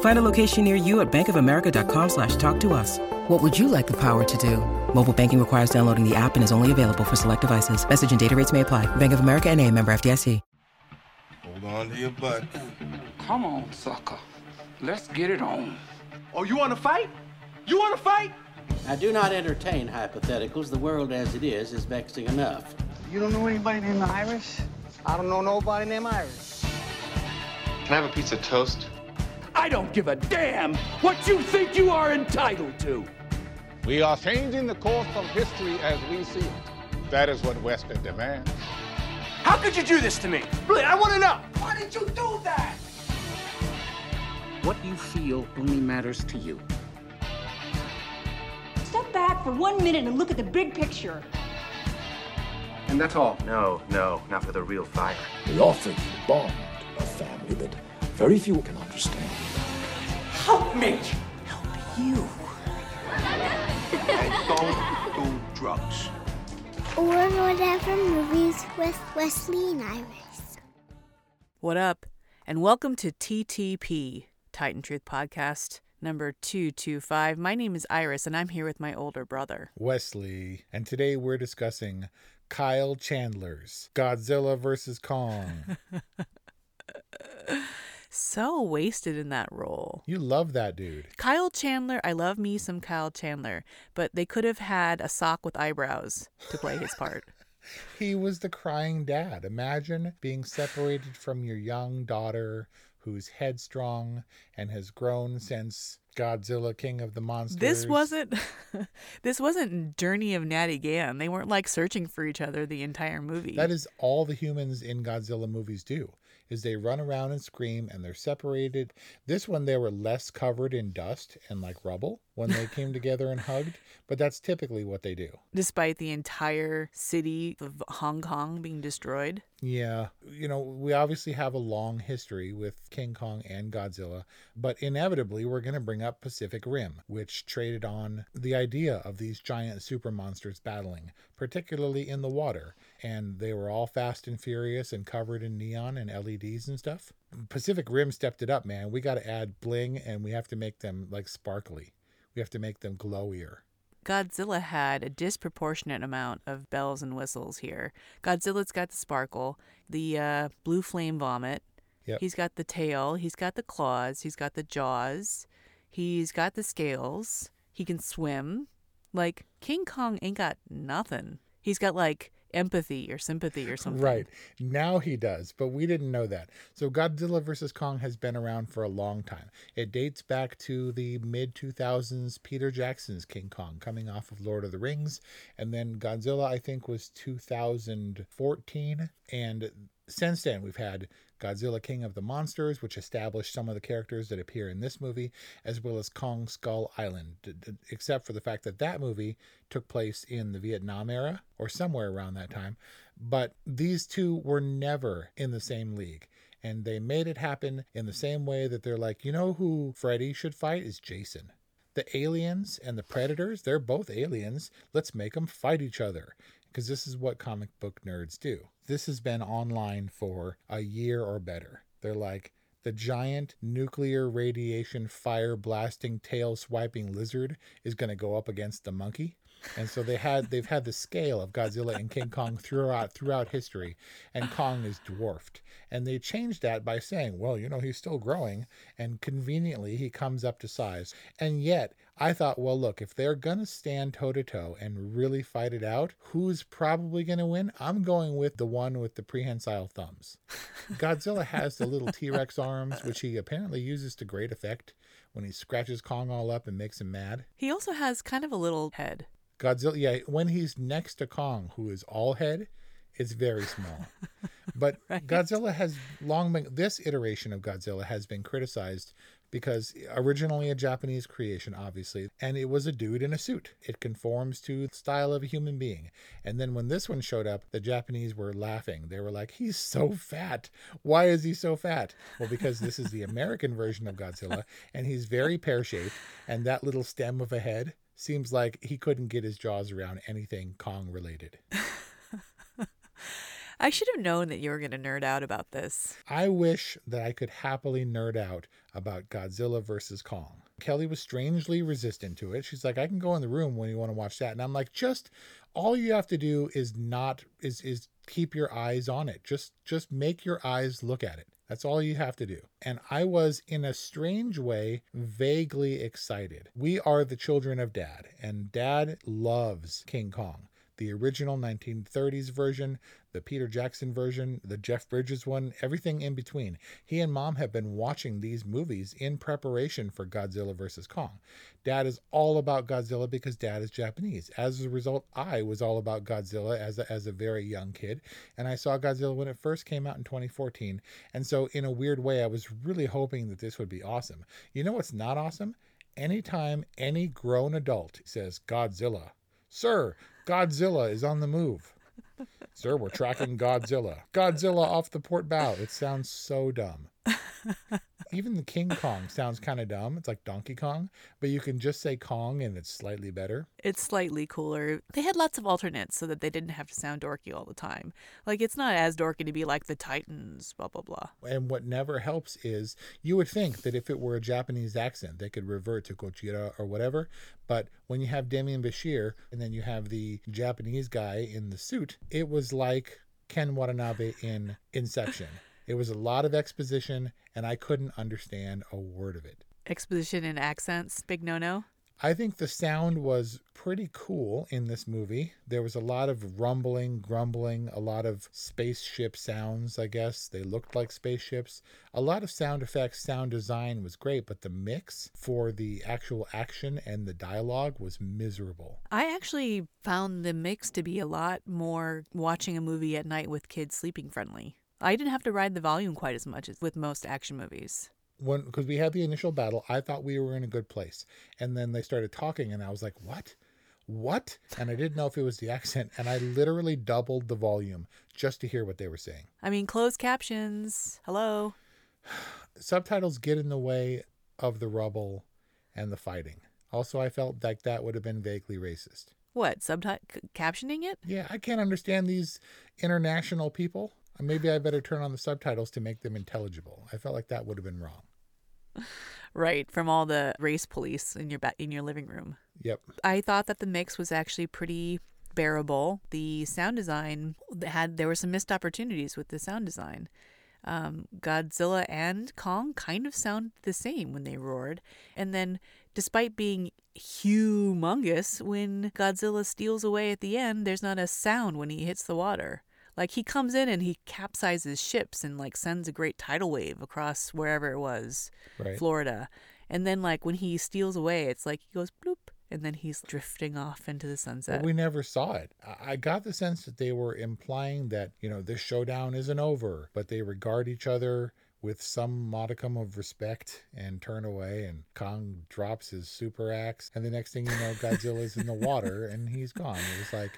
Find a location near you at bankofamerica.com slash talk to us. What would you like the power to do? Mobile banking requires downloading the app and is only available for select devices. Message and data rates may apply. Bank of America and a member FDIC. Hold on to your butt. Come on, sucker. Let's get it on. Oh, you want to fight? You want to fight? I do not entertain hypotheticals. The world as it is is vexing enough. You don't know anybody named Iris? I don't know nobody named Iris. Can I have a piece of toast? I don't give a damn what you think you are entitled to. We are changing the course of history as we see it. That is what Western demands. How could you do this to me? Really, I want to know. Why did you do that? What you feel only matters to you. Step back for one minute and look at the big picture. And that's all? No, no, not for the real fire. We offer you bond, a family that very few can understand. Help me. Help you. and don't do drugs. Or whatever movies with Wesley and Iris. What up? And welcome to TTP, Titan Truth Podcast number 225. My name is Iris, and I'm here with my older brother, Wesley. And today we're discussing Kyle Chandler's Godzilla vs. Kong. so wasted in that role. You love that dude. Kyle Chandler, I love me some Kyle Chandler, but they could have had a sock with eyebrows to play his part. he was the crying dad. Imagine being separated from your young daughter who's headstrong and has grown since Godzilla King of the Monsters. This wasn't this wasn't Journey of Natty Gann. They weren't like searching for each other the entire movie. That is all the humans in Godzilla movies do. Is they run around and scream and they're separated. This one they were less covered in dust and like rubble when they came together and hugged, but that's typically what they do. Despite the entire city of Hong Kong being destroyed. Yeah, you know, we obviously have a long history with King Kong and Godzilla, but inevitably we're going to bring up Pacific Rim, which traded on the idea of these giant super monsters battling, particularly in the water. And they were all fast and furious and covered in neon and LEDs and stuff. Pacific Rim stepped it up, man. We got to add bling and we have to make them like sparkly. We have to make them glowier. Godzilla had a disproportionate amount of bells and whistles here. Godzilla's got the sparkle, the uh, blue flame vomit. Yep. He's got the tail. He's got the claws. He's got the jaws. He's got the scales. He can swim. Like King Kong ain't got nothing. He's got like empathy or sympathy or something. Right. Now he does, but we didn't know that. So Godzilla vs. Kong has been around for a long time. It dates back to the mid 2000s Peter Jackson's King Kong coming off of Lord of the Rings. And then Godzilla, I think, was 2014. And since then, we've had Godzilla King of the Monsters, which established some of the characters that appear in this movie, as well as Kong Skull Island, except for the fact that that movie took place in the Vietnam era or somewhere around that time. But these two were never in the same league. And they made it happen in the same way that they're like, you know who Freddy should fight is Jason. The aliens and the predators, they're both aliens. Let's make them fight each other because this is what comic book nerds do. This has been online for a year or better. They're like, the giant nuclear radiation fire blasting tail swiping lizard is going to go up against the monkey. And so they had they've had the scale of Godzilla and King Kong throughout throughout history, and Kong is dwarfed. And they changed that by saying, well, you know, he's still growing, and conveniently he comes up to size. And yet, I thought, well, look, if they're gonna stand toe to toe and really fight it out, who's probably gonna win? I'm going with the one with the prehensile thumbs. Godzilla has the little T Rex arms, which he apparently uses to great effect when he scratches Kong all up and makes him mad. He also has kind of a little head. Godzilla, yeah, when he's next to Kong, who is all head, it's very small. but right. Godzilla has long been, this iteration of Godzilla has been criticized because originally a Japanese creation, obviously, and it was a dude in a suit. It conforms to the style of a human being. And then when this one showed up, the Japanese were laughing. They were like, he's so fat. Why is he so fat? Well, because this is the American version of Godzilla, and he's very pear shaped, and that little stem of a head seems like he couldn't get his jaws around anything Kong related. I should have known that you were going to nerd out about this. I wish that I could happily nerd out about Godzilla versus Kong. Kelly was strangely resistant to it. She's like, I can go in the room when you want to watch that. And I'm like, just all you have to do is not is is keep your eyes on it. Just just make your eyes look at it. That's all you have to do. And I was, in a strange way, vaguely excited. We are the children of Dad, and Dad loves King Kong the original 1930s version, the Peter Jackson version, the Jeff Bridges one, everything in between. He and mom have been watching these movies in preparation for Godzilla vs. Kong. Dad is all about Godzilla because dad is Japanese. As a result, I was all about Godzilla as a, as a very young kid, and I saw Godzilla when it first came out in 2014. And so, in a weird way, I was really hoping that this would be awesome. You know what's not awesome? Anytime any grown adult says Godzilla, Sir, Godzilla is on the move. Sir, we're tracking Godzilla. Godzilla off the port bow. It sounds so dumb. Even the King Kong sounds kind of dumb. It's like Donkey Kong, but you can just say Kong and it's slightly better. It's slightly cooler. They had lots of alternates so that they didn't have to sound dorky all the time. Like it's not as dorky to be like the Titans, blah blah blah. And what never helps is you would think that if it were a Japanese accent, they could revert to Gojira or whatever. But when you have Demián Bichir and then you have the Japanese guy in the suit, it was like Ken Watanabe in Inception. It was a lot of exposition, and I couldn't understand a word of it. Exposition and accents, big no no. I think the sound was pretty cool in this movie. There was a lot of rumbling, grumbling, a lot of spaceship sounds, I guess. They looked like spaceships. A lot of sound effects, sound design was great, but the mix for the actual action and the dialogue was miserable. I actually found the mix to be a lot more watching a movie at night with kids sleeping friendly. I didn't have to ride the volume quite as much as with most action movies. When because we had the initial battle, I thought we were in a good place, and then they started talking, and I was like, "What? What?" And I didn't know if it was the accent, and I literally doubled the volume just to hear what they were saying. I mean, closed captions. Hello. Subtitles get in the way of the rubble and the fighting. Also, I felt like that would have been vaguely racist. What subtitle captioning it? Yeah, I can't understand these international people. Maybe I better turn on the subtitles to make them intelligible. I felt like that would have been wrong. Right, from all the race police in your ba- in your living room. Yep. I thought that the mix was actually pretty bearable. The sound design had there were some missed opportunities with the sound design. Um, Godzilla and Kong kind of sound the same when they roared, and then despite being humongous, when Godzilla steals away at the end, there's not a sound when he hits the water. Like he comes in and he capsizes ships and like sends a great tidal wave across wherever it was, right. Florida. And then like when he steals away, it's like he goes bloop and then he's drifting off into the sunset. Well, we never saw it. I got the sense that they were implying that, you know, this showdown isn't over, but they regard each other with some modicum of respect and turn away and Kong drops his super axe and the next thing you know Godzilla's in the water and he's gone. It was like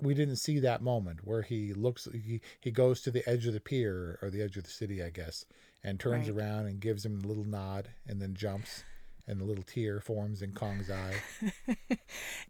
we didn't see that moment where he looks he, he goes to the edge of the pier or the edge of the city i guess and turns right. around and gives him a little nod and then jumps and a little tear forms in kong's eye.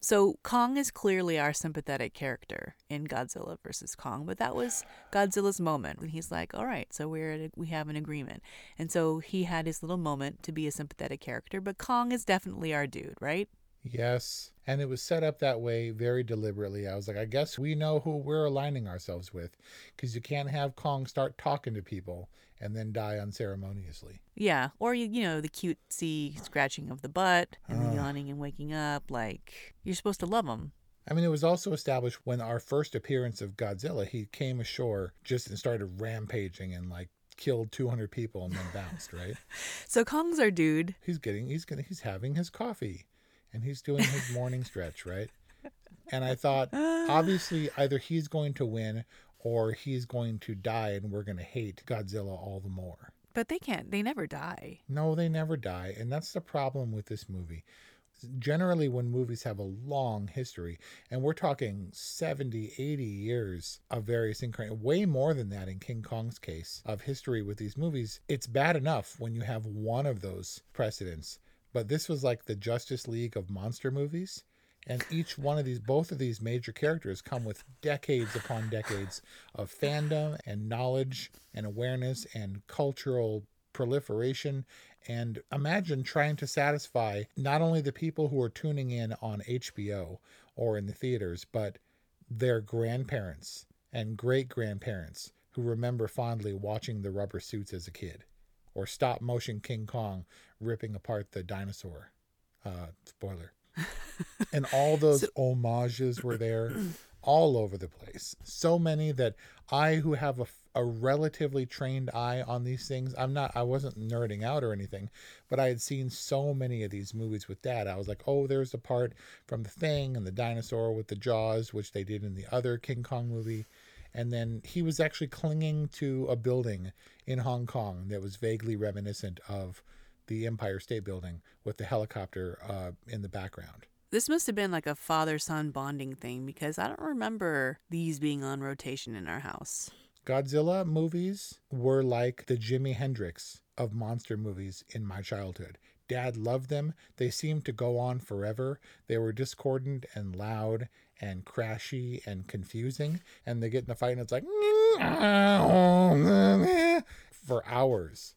So kong is clearly our sympathetic character in godzilla versus kong but that was godzilla's moment when he's like all right so we're a, we have an agreement. And so he had his little moment to be a sympathetic character but kong is definitely our dude right Yes. And it was set up that way very deliberately. I was like, I guess we know who we're aligning ourselves with because you can't have Kong start talking to people and then die unceremoniously. Yeah, or you, you know the cutesy scratching of the butt and the ah. yawning and waking up. Like you're supposed to love him. I mean, it was also established when our first appearance of Godzilla, he came ashore just and started rampaging and like killed 200 people and then bounced, right? So Kong's our dude. He's getting, he's gonna, he's having his coffee and he's doing his morning stretch, right? And I thought, obviously, either he's going to win or he's going to die and we're going to hate Godzilla all the more. But they can't. They never die. No, they never die. And that's the problem with this movie. Generally, when movies have a long history, and we're talking 70, 80 years of various incarnations, way more than that in King Kong's case of history with these movies, it's bad enough when you have one of those precedents. But this was like the Justice League of monster movies. And each one of these, both of these major characters come with decades upon decades of fandom and knowledge and awareness and cultural proliferation. And imagine trying to satisfy not only the people who are tuning in on HBO or in the theaters, but their grandparents and great grandparents who remember fondly watching the rubber suits as a kid or stop motion King Kong ripping apart the dinosaur. Uh, spoiler and all those so, homages were there all over the place. So many that I, who have a, a relatively trained eye on these things, I'm not, I wasn't nerding out or anything, but I had seen so many of these movies with dad. I was like, oh, there's the part from The Thing and the dinosaur with the jaws, which they did in the other King Kong movie. And then he was actually clinging to a building in Hong Kong that was vaguely reminiscent of the Empire State Building with the helicopter uh, in the background. This must have been like a father son bonding thing because I don't remember these being on rotation in our house. Godzilla movies were like the Jimi Hendrix of monster movies in my childhood. Dad loved them. They seemed to go on forever. They were discordant and loud and crashy and confusing. And they get in a fight and it's like for hours.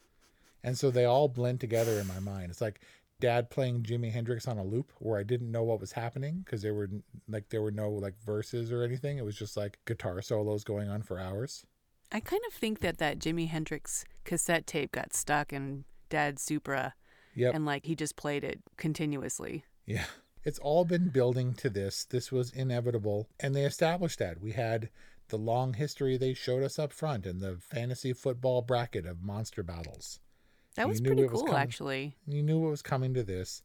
And so they all blend together in my mind. It's like dad playing Jimi Hendrix on a loop where I didn't know what was happening because there were like there were no like verses or anything. It was just like guitar solos going on for hours. I kind of think that that Jimi Hendrix cassette tape got stuck in dad's Supra. Yep. And like he just played it continuously. Yeah. It's all been building to this. This was inevitable. And they established that. We had the long history they showed us up front and the fantasy football bracket of monster battles. That was pretty cool, was actually. You knew what was coming to this.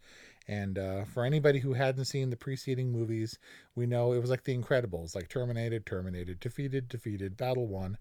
And uh, for anybody who hadn't seen the preceding movies, we know it was like The Incredibles, like terminated, terminated, defeated, defeated, battle won,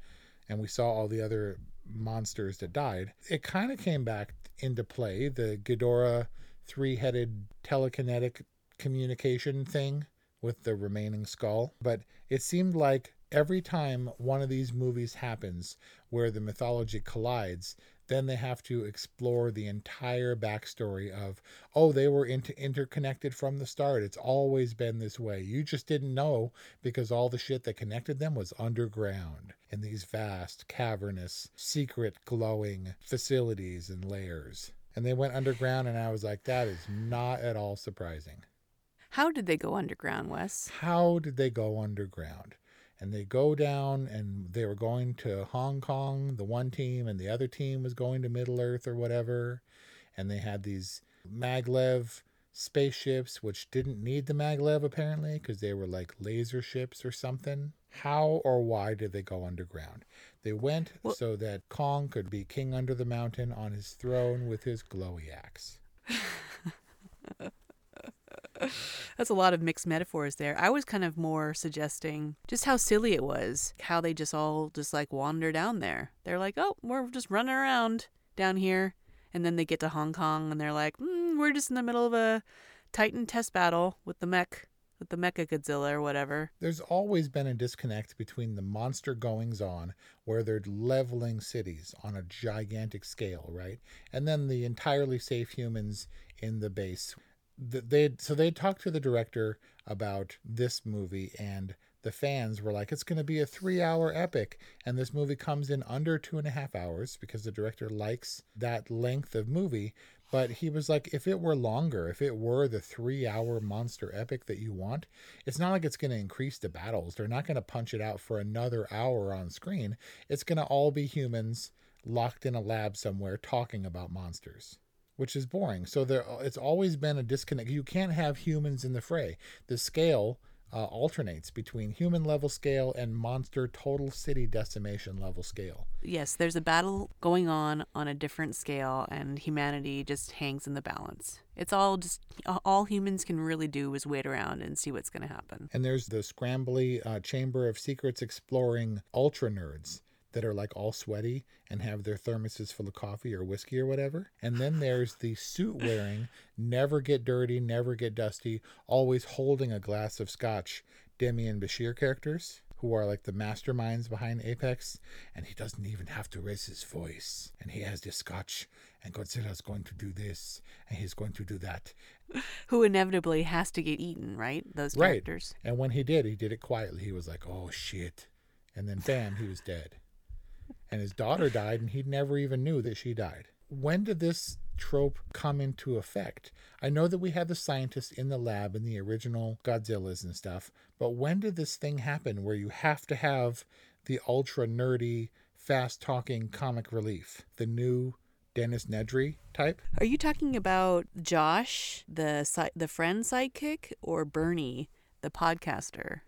and we saw all the other monsters that died. It kind of came back into play, the Ghidorah three-headed telekinetic communication thing with the remaining skull, but it seemed like every time one of these movies happens where the mythology collides, then they have to explore the entire backstory of, oh, they were inter- interconnected from the start. It's always been this way. You just didn't know because all the shit that connected them was underground in these vast, cavernous, secret, glowing facilities and layers. And they went underground, and I was like, that is not at all surprising. How did they go underground, Wes? How did they go underground? And they go down and they were going to Hong Kong, the one team, and the other team was going to Middle Earth or whatever. And they had these maglev spaceships, which didn't need the maglev apparently because they were like laser ships or something. How or why did they go underground? They went well, so that Kong could be king under the mountain on his throne with his glowy axe. That's a lot of mixed metaphors there. I was kind of more suggesting just how silly it was, how they just all just like wander down there. They're like, oh, we're just running around down here. And then they get to Hong Kong and they're like, mm, we're just in the middle of a Titan test battle with the mech with the Mecha Godzilla or whatever. There's always been a disconnect between the monster goings on, where they're leveling cities on a gigantic scale, right? And then the entirely safe humans in the base they so they talked to the director about this movie and the fans were like it's going to be a three hour epic and this movie comes in under two and a half hours because the director likes that length of movie But he was like, if it were longer, if it were the three hour monster epic that you want, it's not like it's going to increase the battles. They're not going to punch it out for another hour on screen. It's going to all be humans locked in a lab somewhere talking about monsters which is boring. So there, it's always been a disconnect. You can't have humans in the fray. The scale uh, alternates between human level scale and monster total city decimation level scale. Yes, there's a battle going on on a different scale, and humanity just hangs in the balance. It's all just all humans can really do is wait around and see what's going to happen. And there's the scrambly uh, Chamber of Secrets exploring ultra nerds that are like all sweaty and have their thermoses full of coffee or whiskey or whatever. And then there's the suit wearing, never get dirty, never get dusty, always holding a glass of scotch Demián Bichir characters who are like the masterminds behind Apex. And he doesn't even have to raise his voice. And he has the scotch, and Godzilla's going to do this, and he's going to do that. Who inevitably has to get eaten, right? Those characters. Right. And when he did, he did it quietly. He was like, oh shit. And then bam, he was dead and his daughter died, and he never even knew that she died. When did this trope come into effect? I know that we had the scientists in the lab in the original Godzillas and stuff, but when did this thing happen where you have to have the ultra nerdy, fast talking comic relief? The new Dennis Nedry type? Are you talking about Josh, the the friend sidekick, or Bernie, the podcaster?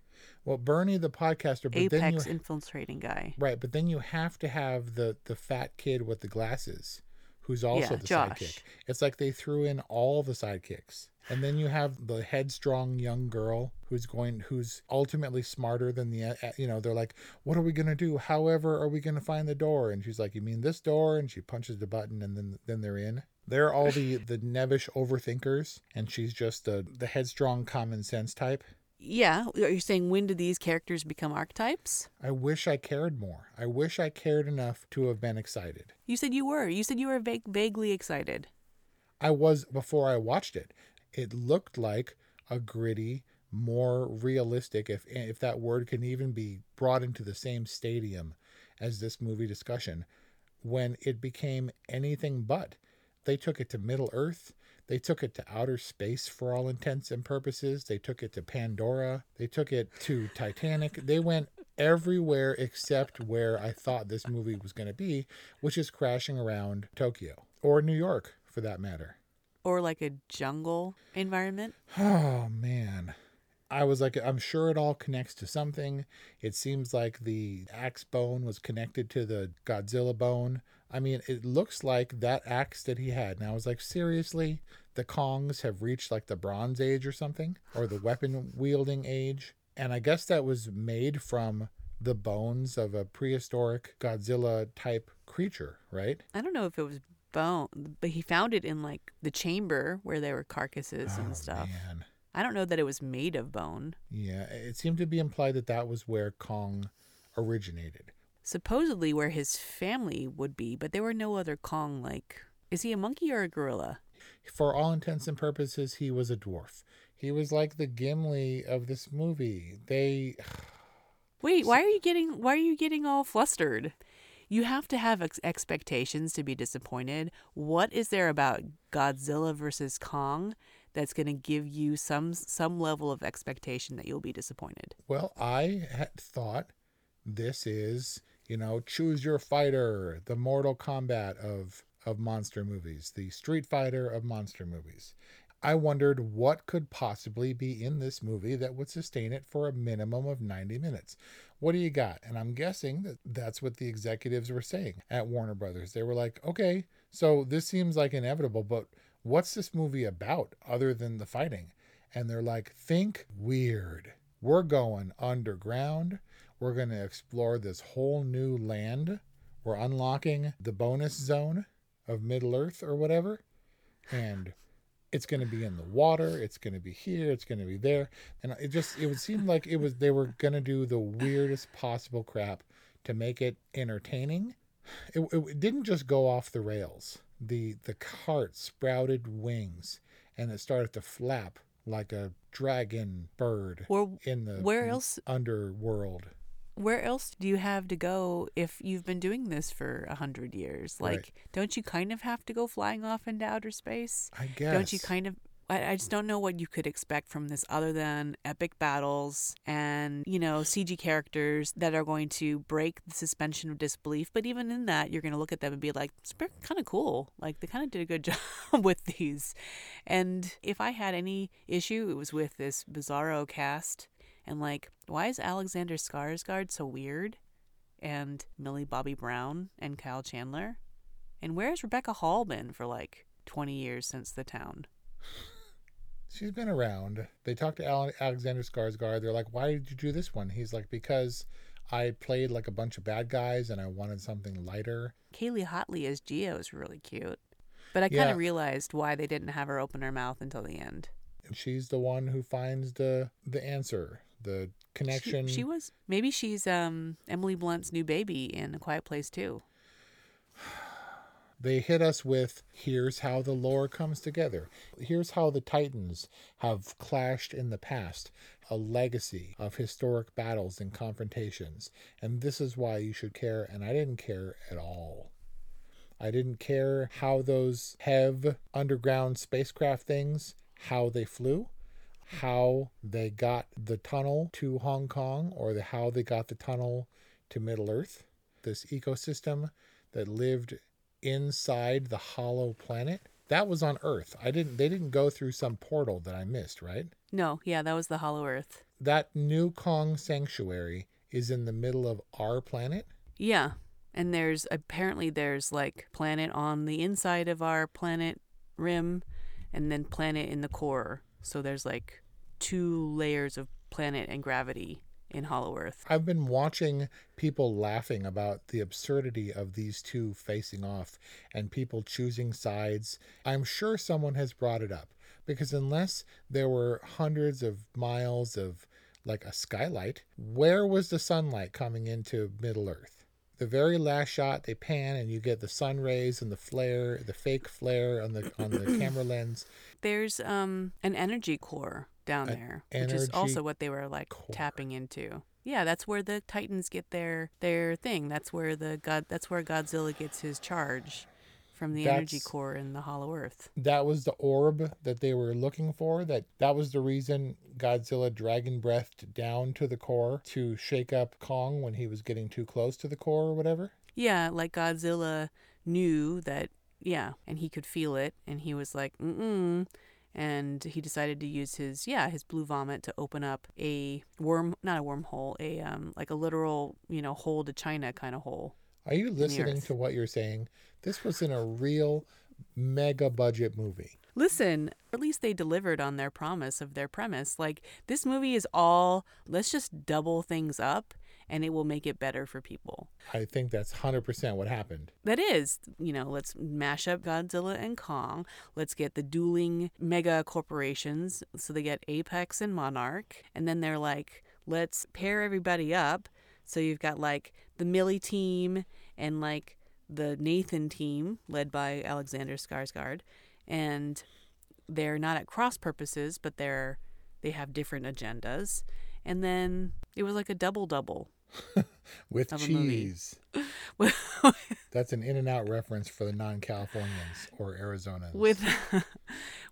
Well, Bernie the podcaster, but Apex then you, infiltrating guy. Right, but then you have to have the the fat kid with the glasses, who's also yeah, the Josh. sidekick. It's like they threw in all the sidekicks. And then you have the headstrong young girl who's going who's ultimately smarter than the uh, you know, they're like, "What are we going to do? However, are we going to find the door?" And she's like, "You mean this door?" And she punches the button and then then they're in. They're all the the nevish overthinkers and she's just the the headstrong common sense type. Yeah, are you saying when did these characters become archetypes? I wish I cared more. I wish I cared enough to have been excited. You said you were. You said you were va- vaguely excited. I was before I watched it. It looked like a gritty, more realistic, if if that word can even be brought into the same stadium as this movie discussion, when it became anything but. They took it to Middle Earth. They took it to outer space for all intents and purposes. They took it to Pandora. They took it to Titanic. They went everywhere except where I thought this movie was going to be, which is crashing around Tokyo or New York for that matter. Or like a jungle environment. Oh, man. I was like, I'm sure it all connects to something. It seems like the axe bone was connected to the Godzilla bone. I mean, it looks like that axe that he had. And I was like, seriously? The Kongs have reached like the Bronze Age or something? Or the weapon wielding age? And I guess that was made from the bones of a prehistoric Godzilla type creature, right? I don't know if it was bone, but he found it in like the chamber where there were carcasses oh, and stuff. Man. I don't know that it was made of bone. Yeah, it seemed to be implied that that was where Kong originated supposedly where his family would be, but there were no other Kong like. Is he a monkey or a gorilla? For all intents and purposes, he was a dwarf. He was like the Gimli of this movie. They Wait, why are you getting why are you getting all flustered? You have to have ex- expectations to be disappointed. What is there about Godzilla versus Kong that's going to give you some some level of expectation that you'll be disappointed? Well, I had thought this is you know, choose your fighter, the Mortal Kombat of of monster movies, the Street Fighter of monster movies. I wondered what could possibly be in this movie that would sustain it for a minimum of 90 minutes. What do you got? And I'm guessing that that's what the executives were saying at Warner Brothers. They were like, okay, so this seems like inevitable, but what's this movie about other than the fighting? And they're like, think weird. We're going underground. We're going to explore this whole new land. We're unlocking the bonus zone of Middle Earth or whatever. And it's going to be in the water. It's going to be here. It's going to be there. And it just, it would seem like it was, they were going to do the weirdest possible crap to make it entertaining. It, it didn't just go off the rails. The, the cart sprouted wings and it started to flap like a dragon bird or in the where else underworld where else do you have to go if you've been doing this for a hundred years? Like, Right. don't you kind of have to go flying off into outer space? I guess. Don't you kind of? I, I just don't know what you could expect from this other than epic battles and you know CG characters that are going to break the suspension of disbelief. But even in that, you're going to look at them and be like, "It's kind of cool. Like they kind of did a good job with these." And if I had any issue, it was with this bizarro cast and like, why is Alexander Skarsgård so weird? And Millie Bobby Brown and Kyle Chandler? And where's Rebecca Hall been for like 20 years since The Town? She's been around. They talked to Ale- Alexander Skarsgård. They're like, "Why did you do this one?" He's like, "Because I played like a bunch of bad guys, and I wanted something lighter." Kaylee Hottle as Jia is really cute. But I kind Yeah. of realized why they didn't have her open her mouth until the end. And she's the one who finds the the answer, the She, connection. she was maybe she's um Emily Blunt's new baby in A Quiet Place too. they hit us with here's how the lore comes together. Here's how the Titans have clashed in the past, a legacy of historic battles and confrontations. And this is why you should care. And I didn't care at all. I didn't care how those have underground spacecraft things, how they flew, how they got the tunnel to Hong Kong, or the, how they got the tunnel to Middle Earth. This ecosystem that lived inside the hollow planet that was on earth i didn't they didn't go through some portal that i missed right No, yeah, that was the Hollow Earth. that new kong sanctuary is in the middle of our planet Yeah. And there's apparently there's like planet on the inside of our planet rim and then planet in the core. So there's like two layers of planet and gravity in Hollow Earth. i've been watching people laughing about the absurdity of these two facing off and people choosing sides. I'm sure someone has brought it up because unless there were hundreds of miles of like a skylight where was the sunlight coming into middle earth? The very last shot they pan and you get the sun rays and the flare the fake flare on the on the camera lens. There's um an energy core down there, which is also what they were like tapping into. Yeah, that's where the Titans get their their thing. That's where the god that's where Godzilla gets his charge from the energy core in the Hollow Earth. that was the orb that they were looking for that that was the reason godzilla dragon breathed down to the core to shake up kong when he was getting too close to the core or whatever Yeah, like Godzilla knew that yeah, and he could feel it and he was like, "Mm." And he decided to use his yeah, his blue vomit to open up a worm, not a wormhole, a um like a literal, you know, hole to China kind of hole. are you listening to what you're saying this was in a real mega budget movie Listen, at least they delivered on their promise of their premise. Like, this movie is all, let's just double things up and it will make it better for people. i think that's 100% what happened That is, you know, let's mash up Godzilla and Kong. Let's get the dueling mega corporations. So they get Apex and Monarch. And then they're like, let's pair everybody up. So you've got like the Millie team and like the Nathan team led by Alexander Skarsgård. And they're not at cross purposes, but they're they have different agendas. And then it was like a double double. with Of a movie. cheese that's an in and out reference for the non-californians or arizonans with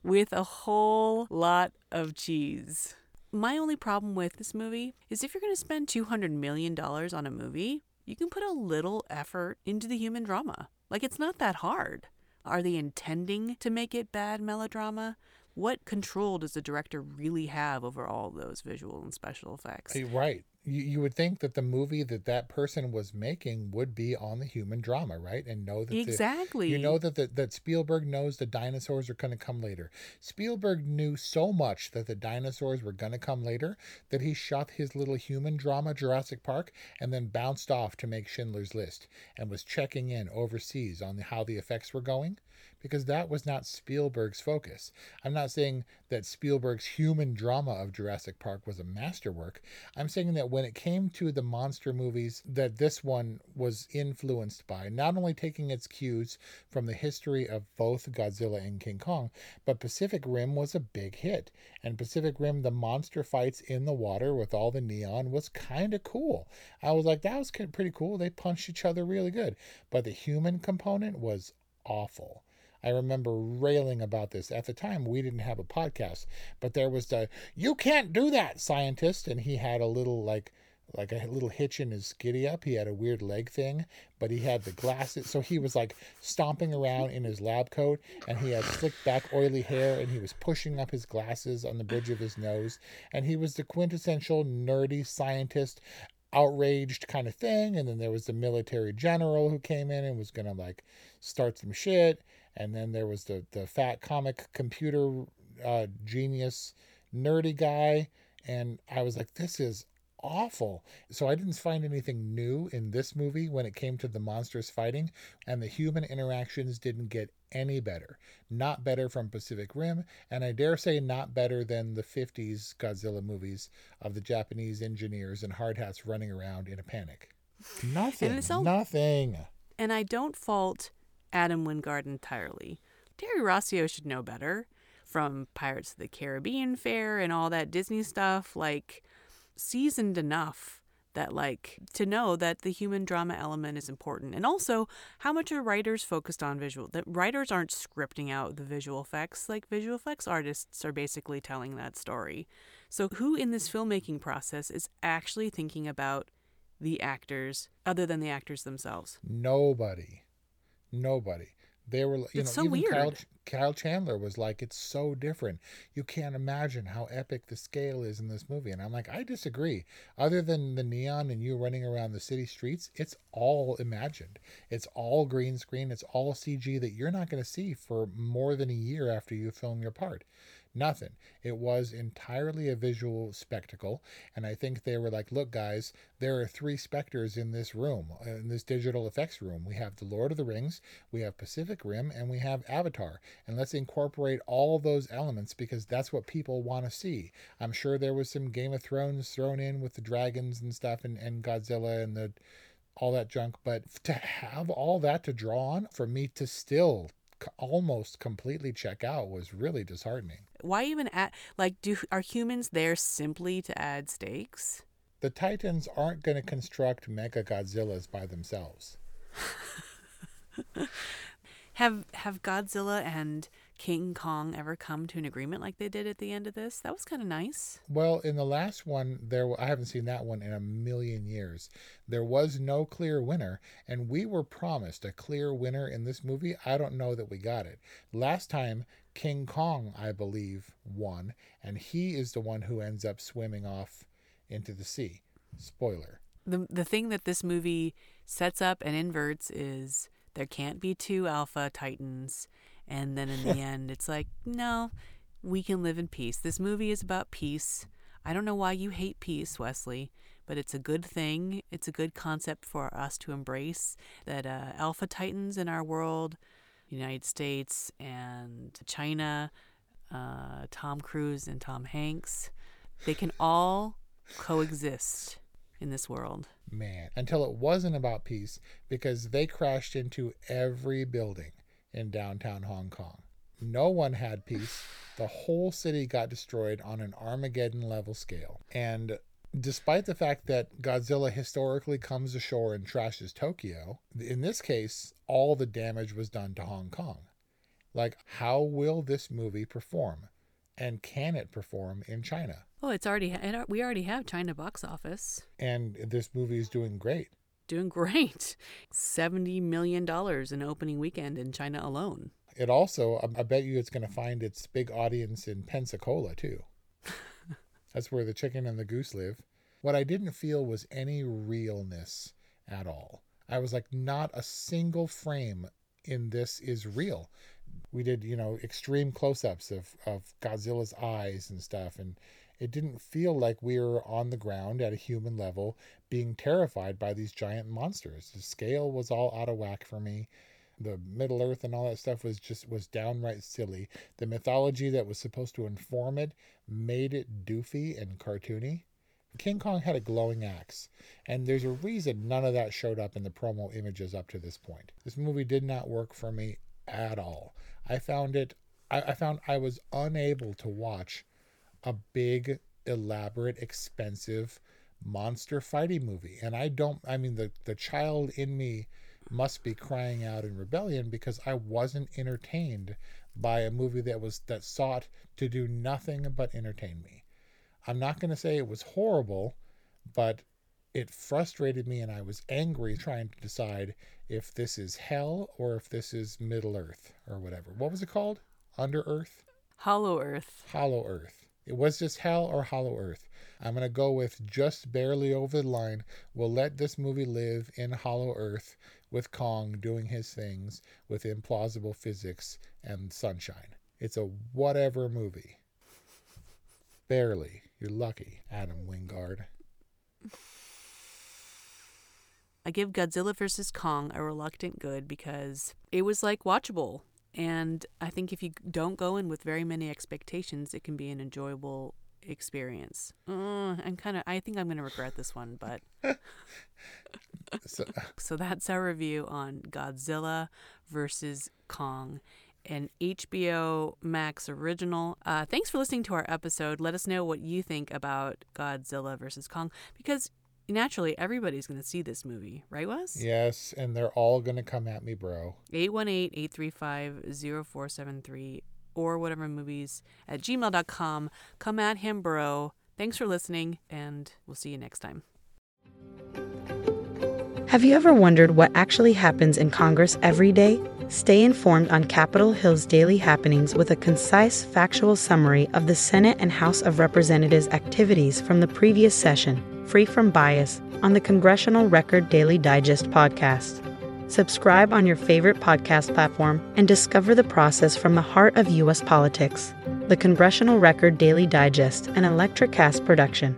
with a whole lot of cheese. My only problem with this movie is if you're going to spend 200 million dollars on a movie, you can put a little effort into the human drama. Like it's not that hard. Are they intending to make it bad melodrama? What control does the director really have over all those visual and special effects? Right. You, you would think that the movie that that person was making would be on the human drama, right? And know that the- Exactly. you know that the, that Spielberg knows the dinosaurs are going to come later. Spielberg knew so much that the dinosaurs were going to come later that he shot his little human drama Jurassic Park and then bounced off to make Schindler's List and was checking in overseas on how the effects were going because that was not Spielberg's focus. I'm not saying that Spielberg's human drama of Jurassic Park was a masterwork. I'm saying that when it came to the monster movies, that this one was influenced by not only taking its cues from the history of both Godzilla and King Kong, but Pacific Rim was a big hit. And Pacific Rim, the monster fights in the water with all the neon was kind of cool. I was like, that was pretty cool. They punched each other really good. But the human component was awful. I remember railing about this. At the time, we didn't have a podcast, but there was the "you can't do that" scientist, and he had a little like like a little hitch in his giddy up. He had a weird leg thing, but he had the glasses. So he was like stomping around in his lab coat and he had slicked back, oily hair and he was pushing up his glasses on the bridge of his nose. And he was the quintessential nerdy scientist, outraged kind of thing. And then there was the military general who came in and was going to like start some shit. And then there was the, the fat comic computer uh, genius nerdy guy. And I was like, this is awful. So I didn't find anything new in this movie when it came to the monsters fighting, and the human interactions didn't get any better. Not better from Pacific Rim, and I dare say not better than the 50s Godzilla movies of the Japanese engineers and hard hats running around in a panic. Nothing. And all, nothing. And I don't fault Adam Wingard entirely. Terry Rossio should know better from Pirates of the Caribbean Fair and all that Disney stuff. Like, seasoned enough that like to know that the human drama element is important. And also how much are writers focused on visual that writers aren't scripting out the visual effects. Like visual effects artists are basically telling that story. So who in this filmmaking process is actually thinking about the actors other than the actors themselves? Nobody nobody they were, you it's know, so even weird. Kyle, Kyle Chandler was like, it's so different. You can't imagine how epic the scale is in this movie. And I'm like, I disagree. Other than the neon and you running around the city streets, it's all imagined. It's all green screen. It's all CG that you're not going to see for more than a year after you film your part. Nothing. It was entirely a visual spectacle. And I think they were like, look, guys, there are three specters in this room, uh, in this digital effects room. We have The Lord of the Rings, we have Pacific Rim, and we have Avatar. And let's incorporate all those elements because that's what people want to see. I'm sure there was some Game of Thrones thrown in with the dragons and stuff and, and Godzilla and the all that junk. But to have all that to draw on, for me to still almost completely check out was really disheartening. Why even add like do are humans there simply to add stakes? The Titans aren't going to construct mega Godzillas by themselves. have have Godzilla and King Kong ever come to an agreement like they did at the end of this? That was kind of nice. Well, in the last one, there I haven't seen that one in a million years. There was no clear winner, and we were promised a clear winner in this movie. I don't know that we got it. Last time, King Kong, I believe, won, and he is the one who ends up swimming off into the sea. Spoiler. The the thing that this movie sets up and inverts is there can't be two alpha titans and then in the end, it's like, no, we can live in peace. This movie is about peace. I don't know why you hate peace, Wesley, but it's a good thing. It's a good concept for us to embrace that uh, alpha titans in our world, United States and China, uh, Tom Cruise and Tom Hanks, they can all coexist in this world. Man, until it wasn't about peace because they crashed into every building in downtown Hong Kong. No one had peace. The whole city got destroyed on an Armageddon level scale. And despite the fact that Godzilla historically comes ashore and trashes Tokyo, in this case, all the damage was done to Hong Kong. Like, how will this movie perform? And can it perform in China? Oh, it's already, we already have China box office. And this movie is doing great doing great. $70 million in opening weekend in China alone. It also, I bet you it's going to find its big audience in Pensacola too. That's where the chicken and the goose live. What I didn't feel was any realness at all. I was like, not a single frame in this is real. We did, you know, extreme close ups of, of Godzilla's eyes and stuff. And it didn't feel like we were on the ground at a human level being terrified by these giant monsters. The scale was all out of whack for me. the Middle Earth and all that stuff was just was downright silly. The mythology that was supposed to inform it made it doofy and cartoony. King Kong had a glowing axe, and there's a reason none of that showed up in the promo images up to this point. This movie did not work for me at all. I found it I, I found I was unable to watch a big, elaborate, expensive monster fighting movie. And I don't I mean the the child in me must be crying out in rebellion because I wasn't entertained by a movie that was that sought to do nothing but entertain me. I'm not going to say it was horrible, but it frustrated me and I was angry trying to decide if this is hell or if this is Middle Earth or whatever. What was it called? Under Earth? Hollow Earth. Hollow Earth. It was just hell or Hollow Earth. I'm going to go with just barely over the line. We'll let this movie live in Hollow Earth with Kong doing his things with implausible physics and sunshine. It's a whatever movie. Barely. You're lucky, Adam Wingard. I give Godzilla vs. Kong a reluctant good because it was like watchable. And I think if you don't go in with very many expectations, it can be an enjoyable experience. Uh, I'm kind of. I think I'm going to regret this one, but. so, so that's our review on Godzilla versus Kong, an HBO Max original. Uh, thanks for listening to our episode. Let us know what you think about Godzilla versus Kong because naturally everybody's going to see this movie, right, Wes? Yes, and they're all going to come at me, bro. 818-835-0473 or whatever movies at gmail.com. Come at him, bro. Thanks for listening, and we'll see you next time. Have you ever wondered what actually happens in Congress every day? Stay informed on Capitol Hill's daily happenings with a concise, factual summary of the Senate and House of Representatives' activities from the previous session, free from bias, on the Congressional Record Daily Digest podcast. Subscribe on your favorite podcast platform and discover the process from the heart of U.S. politics. The Congressional Record Daily Digest, an Electricast production.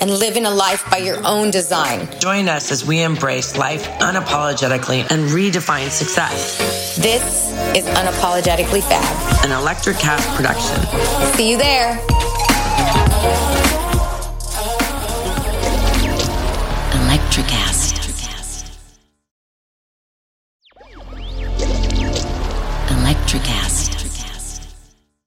and living a life by your own design. Join us as we embrace life unapologetically and redefine success. This is Unapologetically Fab, an Electricast production. See you there.